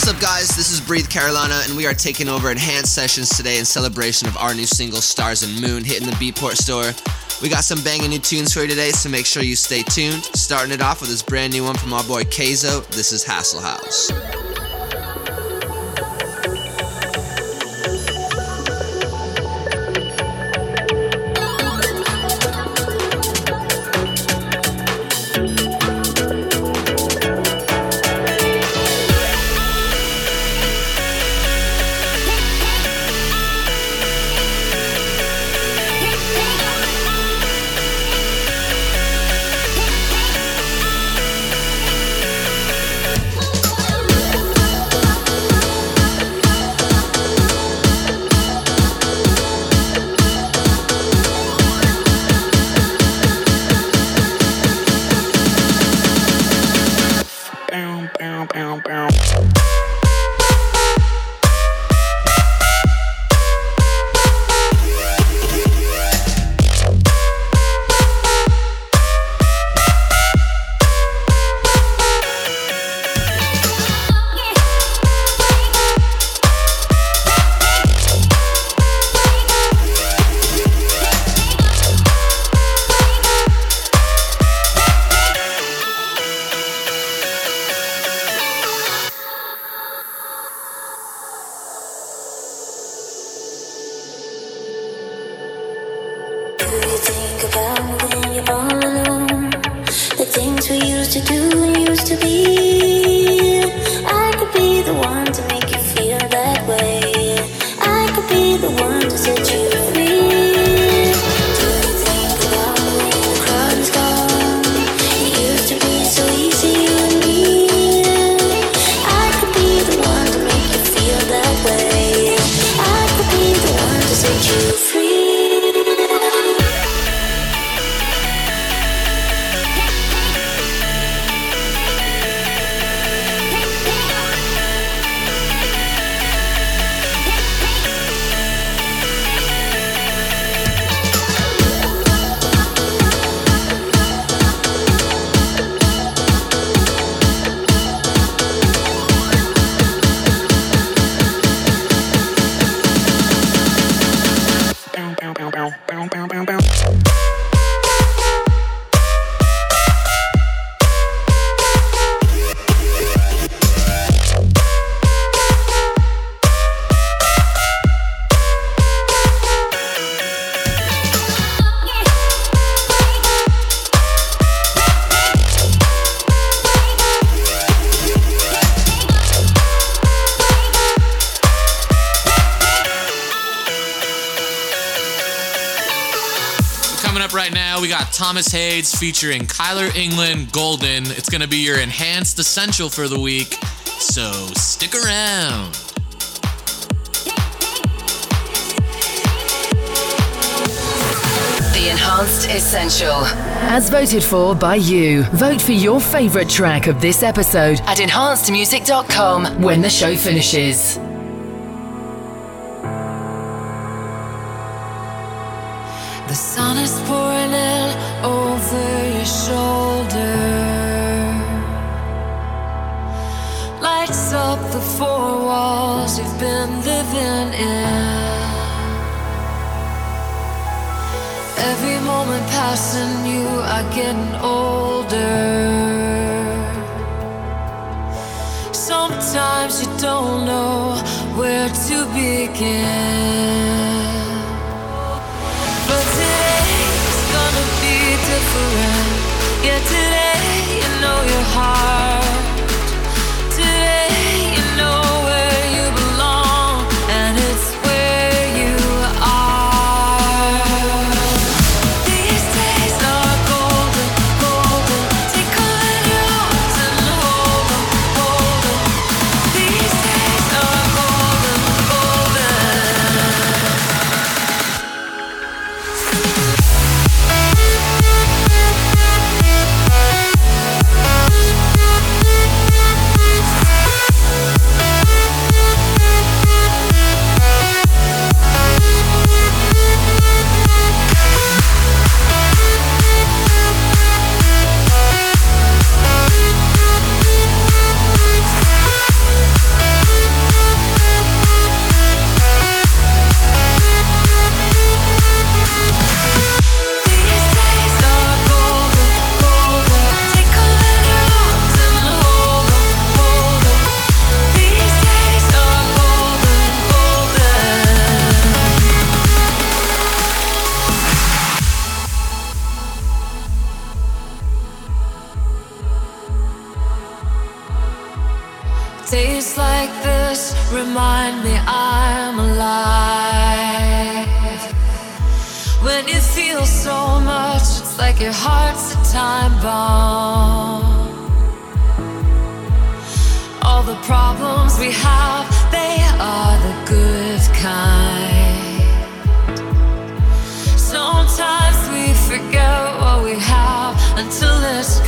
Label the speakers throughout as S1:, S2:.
S1: What's up, guys? This is Breathe Carolina, and we are taking over Enhanced Sessions today in celebration of our new single, Stars and Moon, hitting the Beatport store. We got some banging new tunes for you today, so make sure you stay tuned. Starting it off with this brand new one from our boy Kayzo. This is Hassle House.
S2: Thomas Hayes featuring Kyler England Golden. It's going to be your enhanced essential for the week, so stick around.
S3: The Enhanced Essential. As voted for by you. Vote for your favorite track of this episode at enhancedmusic.com when the show finishes.
S4: Begin.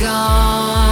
S4: Gone.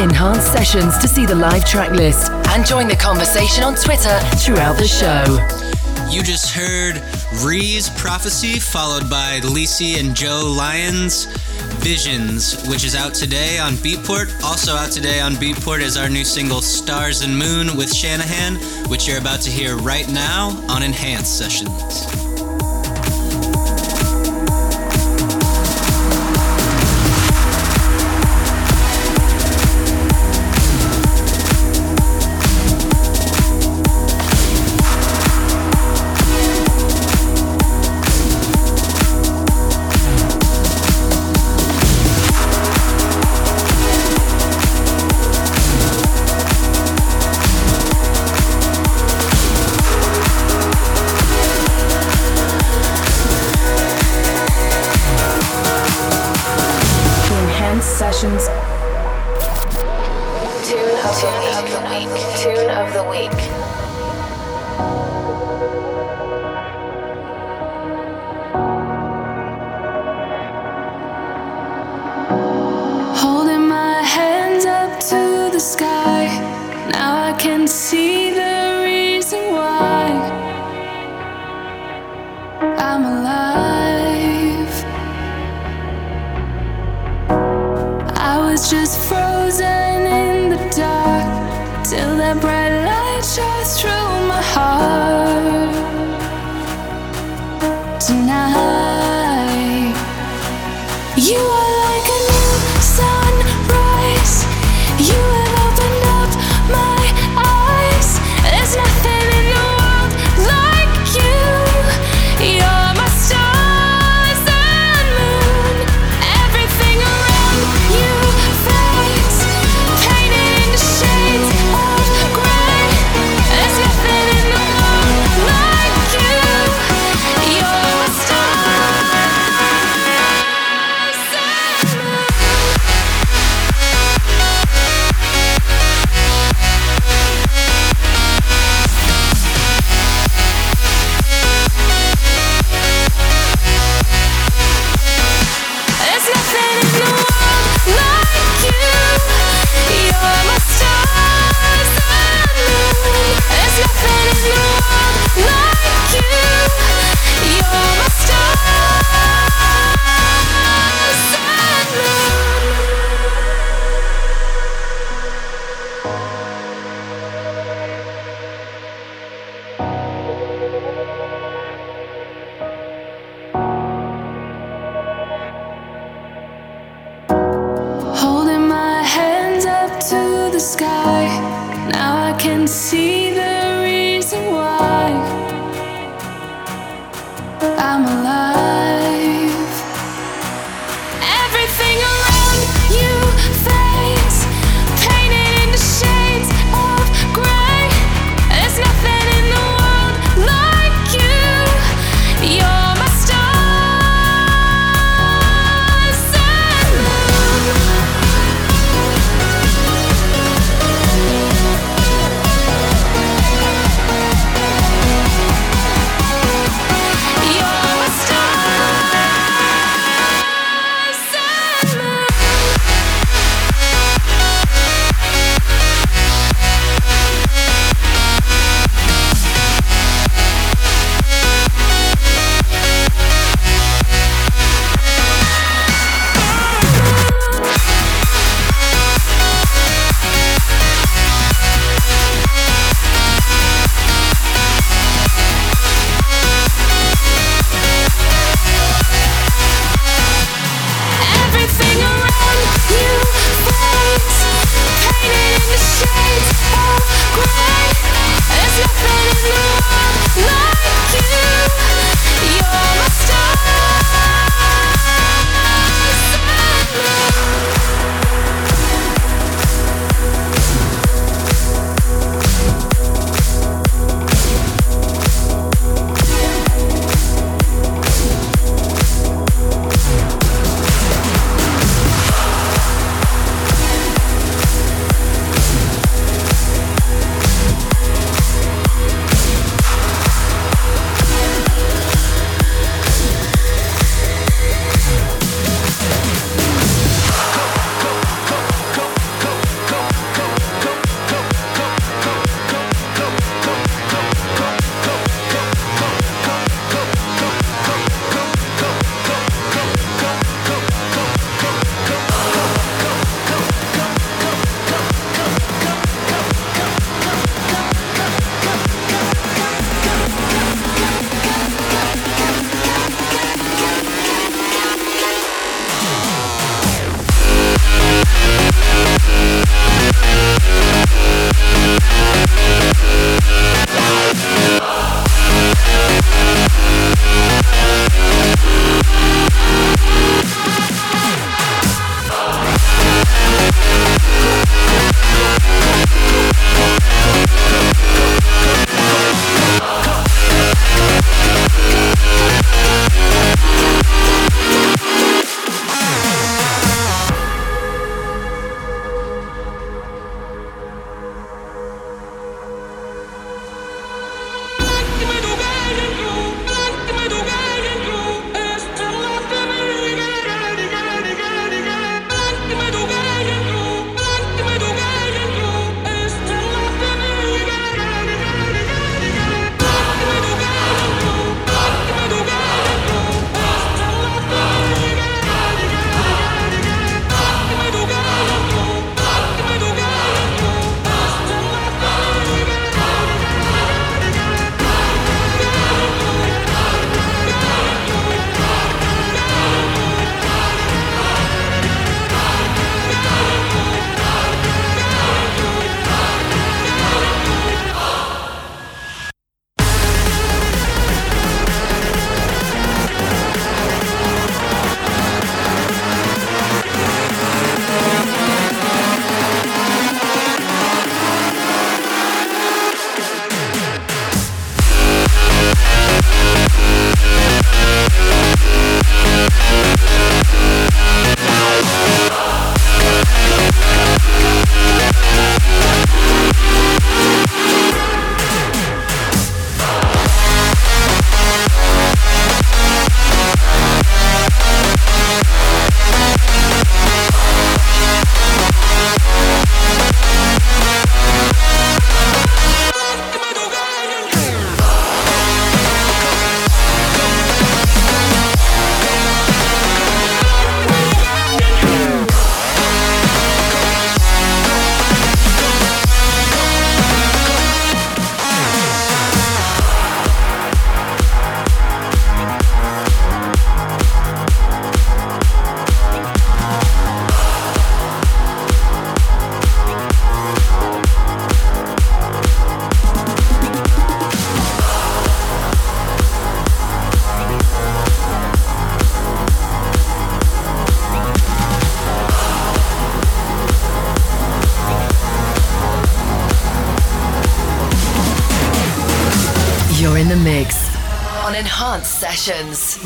S5: Enhanced Sessions
S4: to
S3: see the live track list and join the conversation on Twitter throughout the show.
S6: You just heard Ree's Prophecy, followed by Lisi and Joe Lyons' Visions, which is out today on Beatport. Also out today on Beatport is our new single Stars and Moon with Shanahan, which you're about to hear right now on Enhanced Sessions.
S4: You are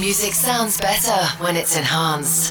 S4: Music sounds better when it's enhanced.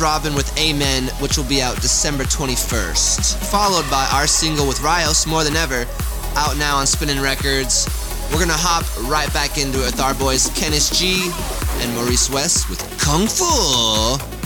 S7: Robin with Amen, which will be out December 21st. Followed by our single with Rios, More Than Ever, out now on Spinnin' Records. We're gonna hop right back into it with our boys Kenneth G and Maurice West with Kung Fu.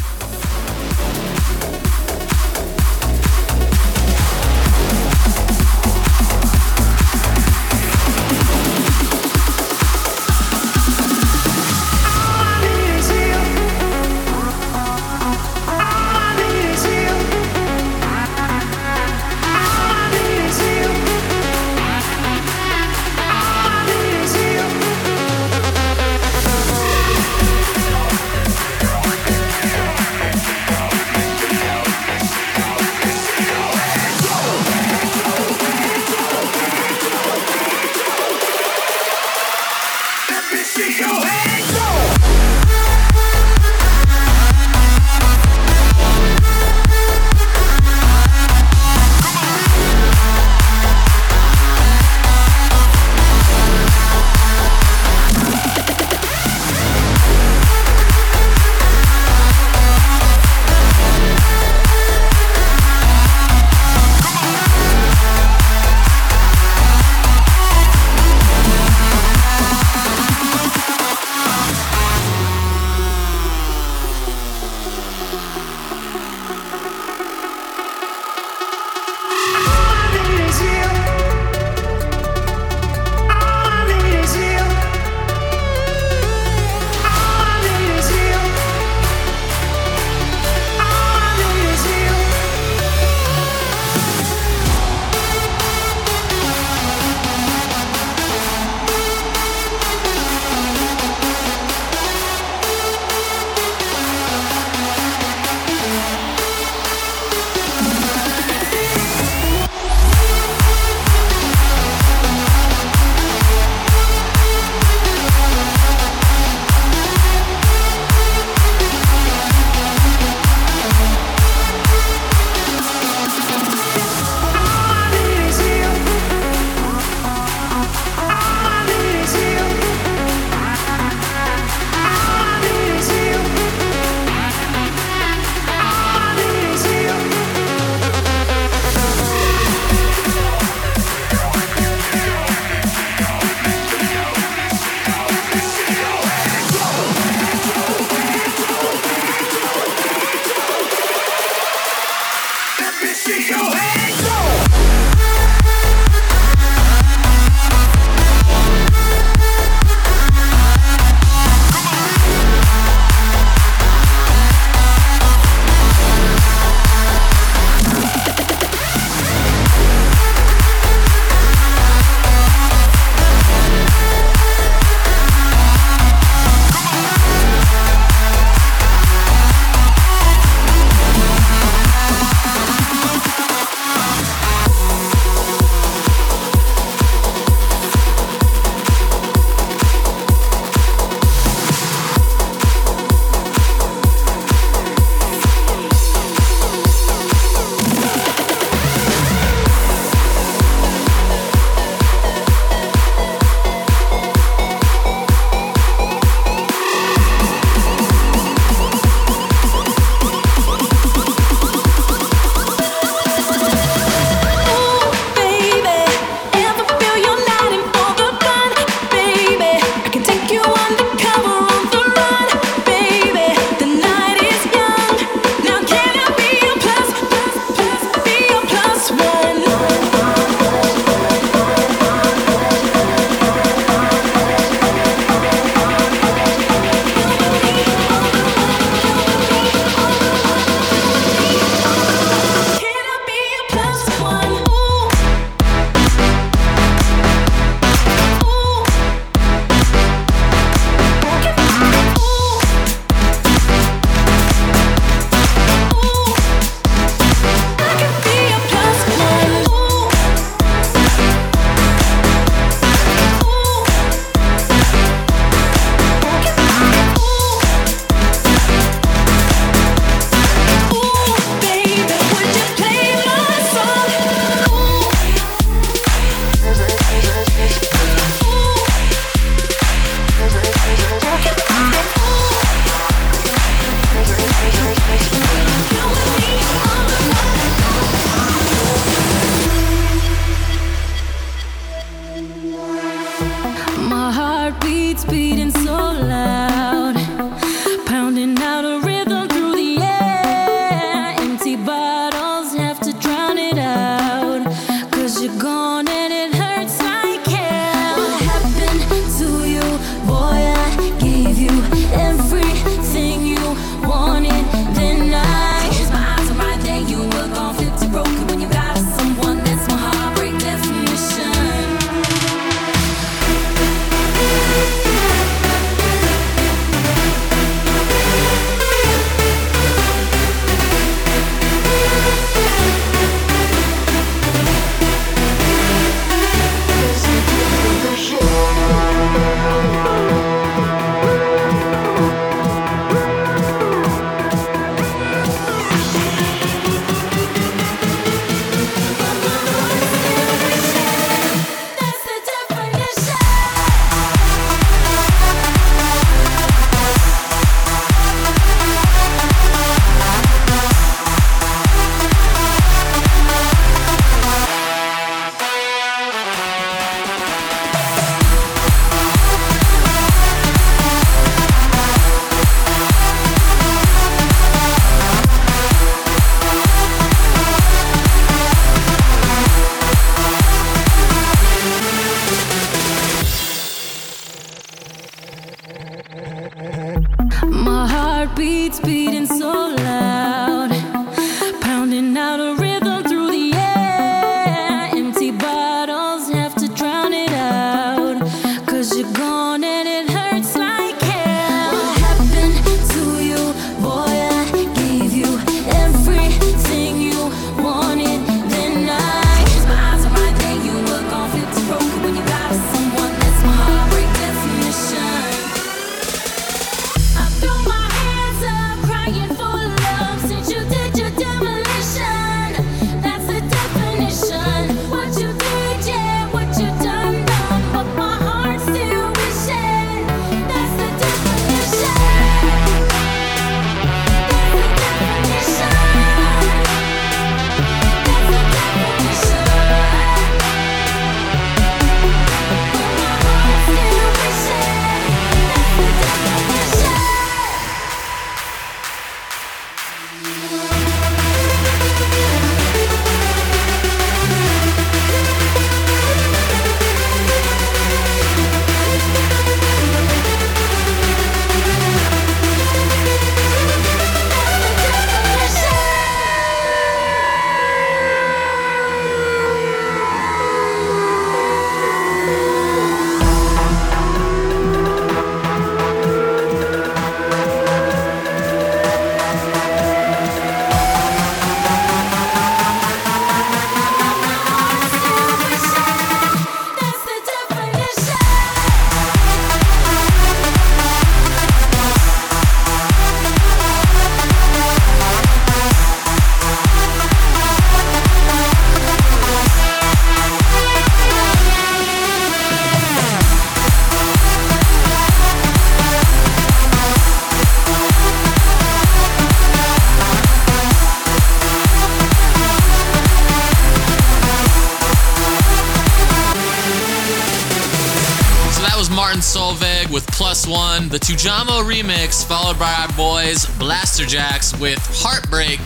S2: With Plus One, the Tujamo remix, followed by our boys Blasterjaxx with Heartbreak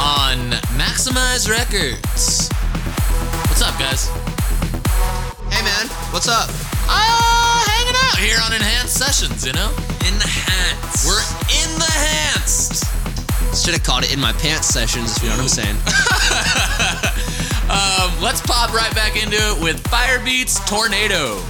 S2: on Maxximize Records. What's up, guys?
S7: Hey man, what's up?
S2: Ah, hanging out here on Enhanced Sessions, you know?
S8: Enhanced.
S2: We're in the enhanced.
S7: Should have called it in my pants sessions, if you know what I'm saying.
S2: Um, let's pop right back into it with Firebeatz Tornado.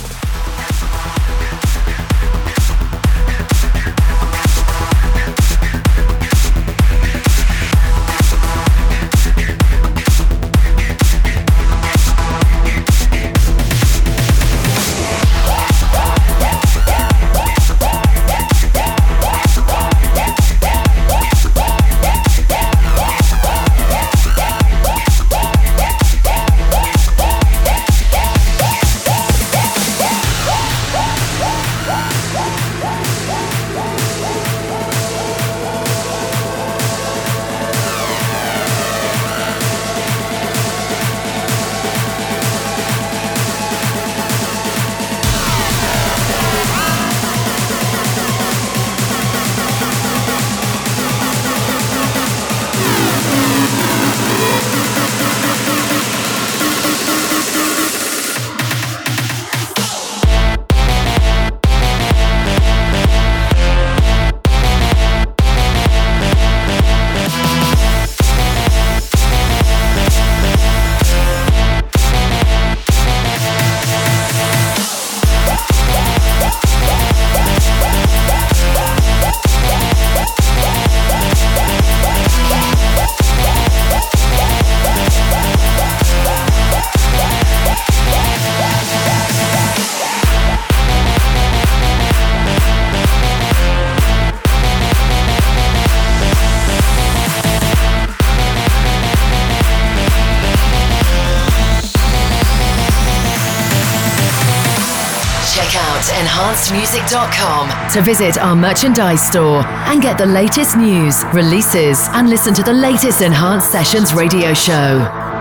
S3: enhancedmusic.com to visit our merchandise store and get the latest news, releases, and listen to the latest Enhanced Sessions radio show.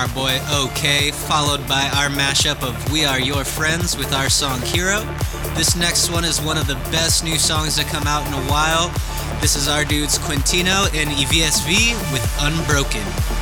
S4: our boy OK, followed by our mashup of We Are Your Friends with our song Hero. This next one is one of the best new songs to come out in a while. This is our dudes Quintino and EVSV with Unbroken.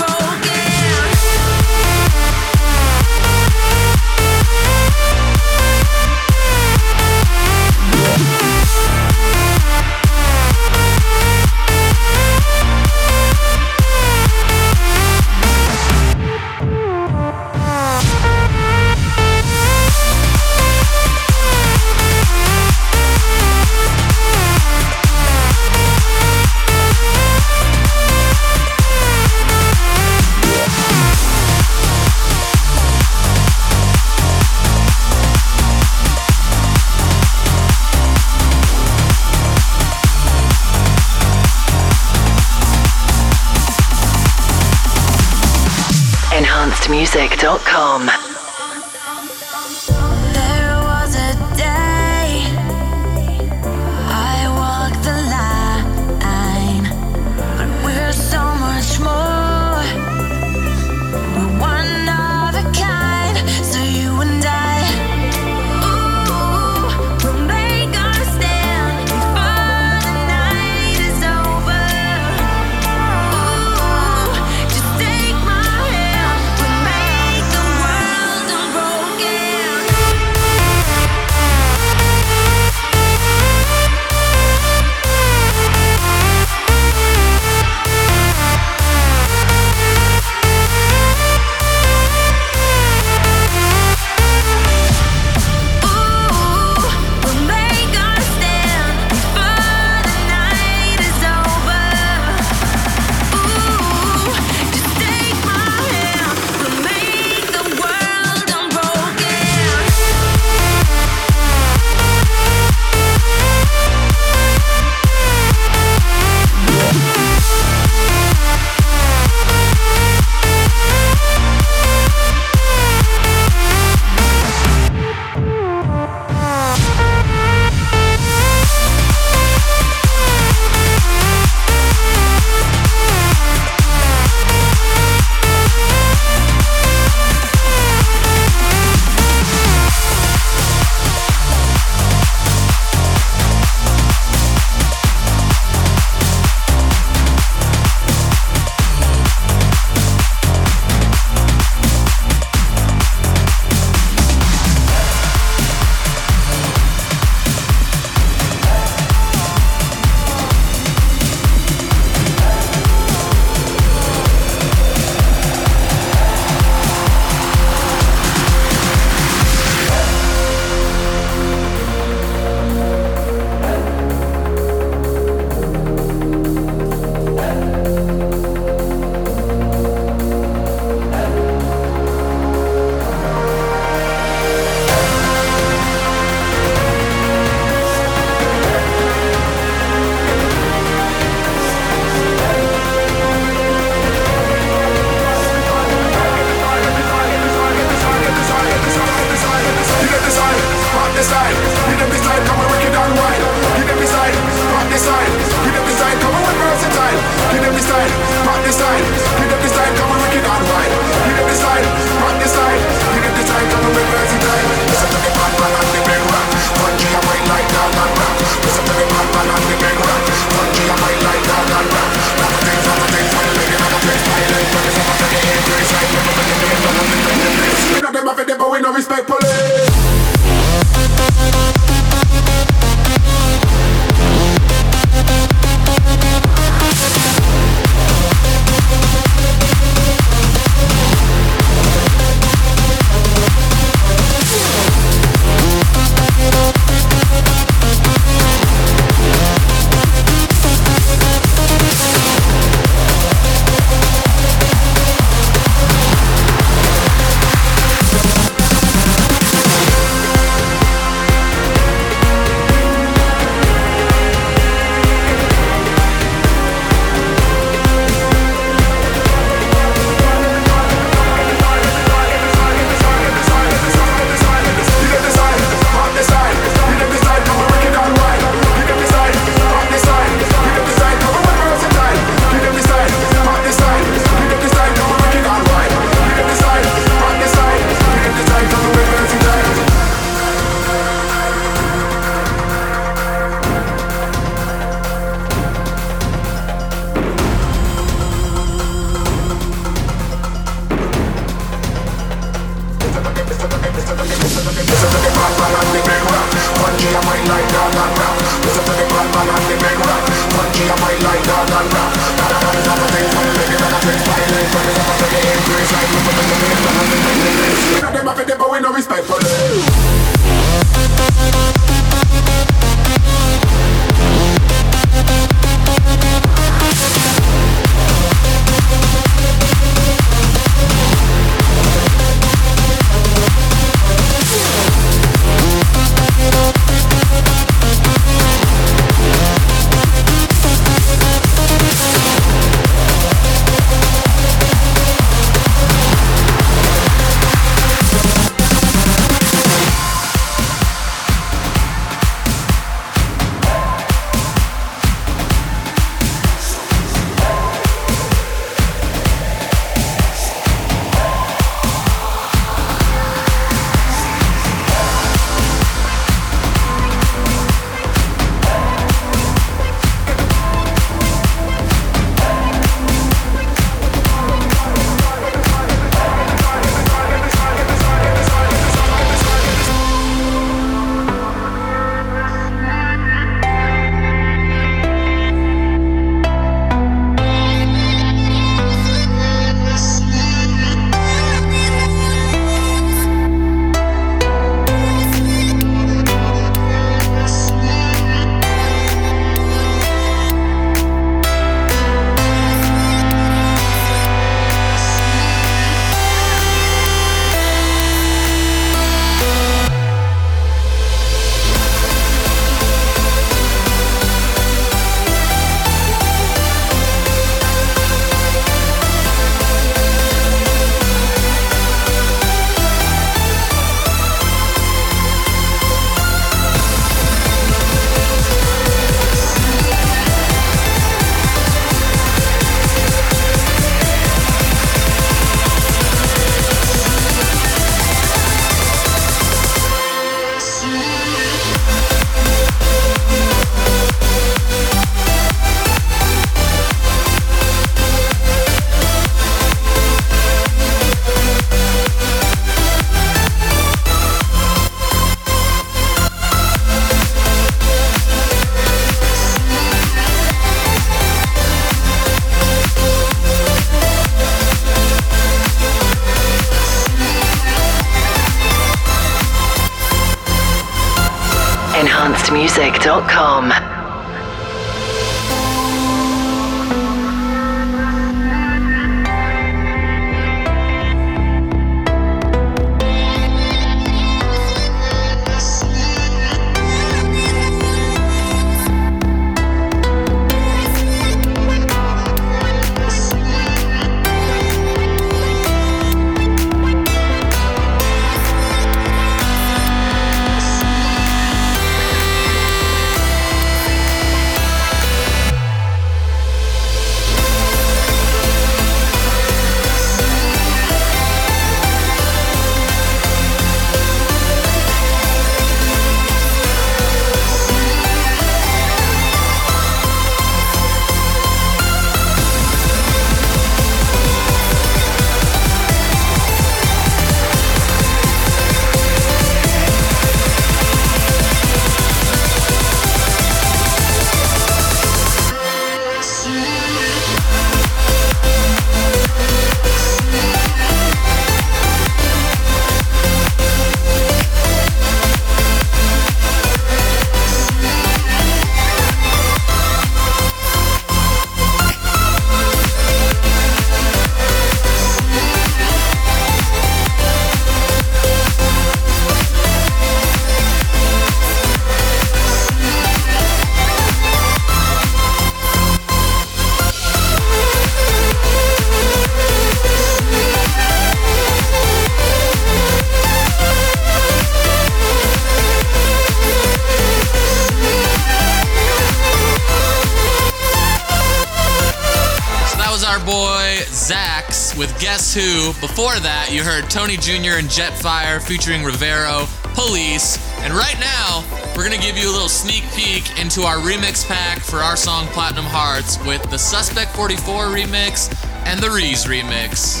S4: You
S2: Tony Jr. and Jetfire featuring Rivero, Police. And right now, we're gonna give you a little sneak peek into our remix pack for our song Platinum Hearts with the Suspect 44 remix and the Reese remix.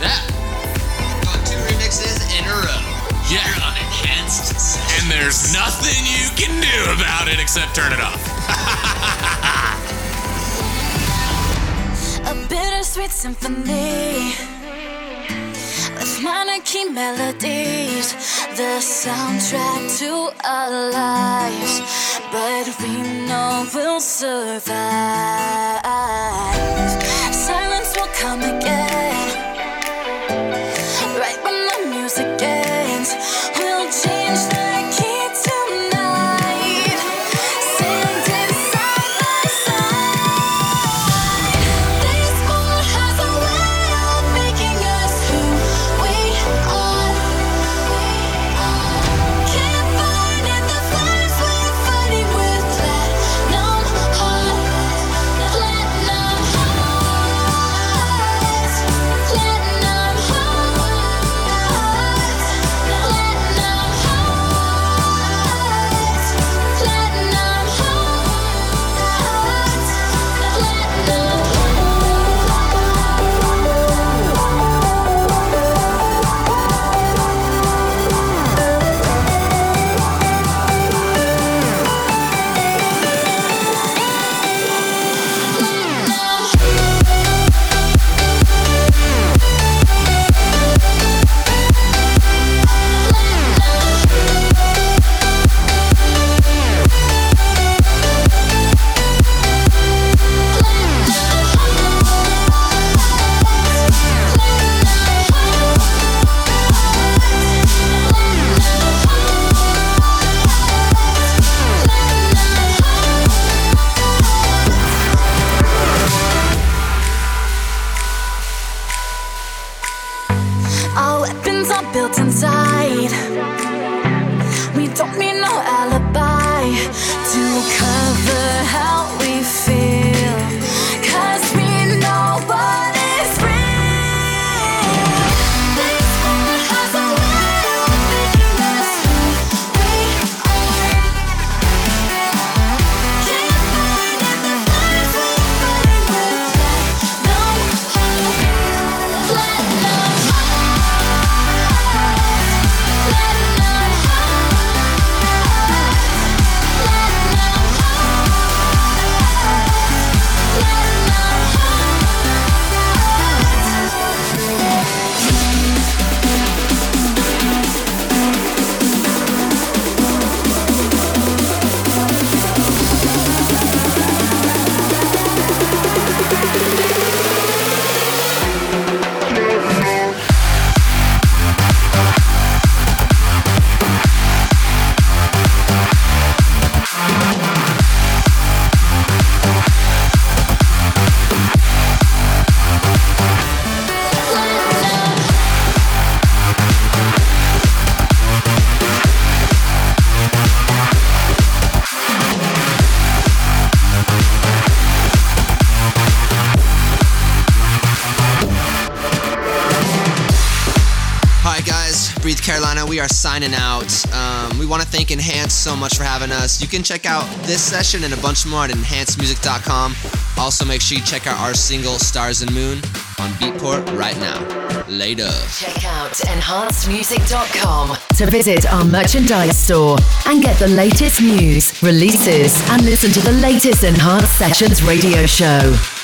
S2: Yeah.
S7: Got two remixes in a row.
S2: Yeah.
S7: on enhanced.
S2: And there's nothing you can do about it except turn it off.
S4: A bittersweet symphony key melodies, the soundtrack to our lives. But we know we'll survive. Silence will come again.
S7: Signing out. Um, we want to thank Enhance so much for having us. You can check out this session and a bunch more at enhancemusic.com. Also, make sure you check out our single Stars and Moon on Beatport right now. Later.
S3: Check out enhancedmusic.com to visit our merchandise store and get the latest news, releases, and listen to the latest Enhanced Sessions radio show.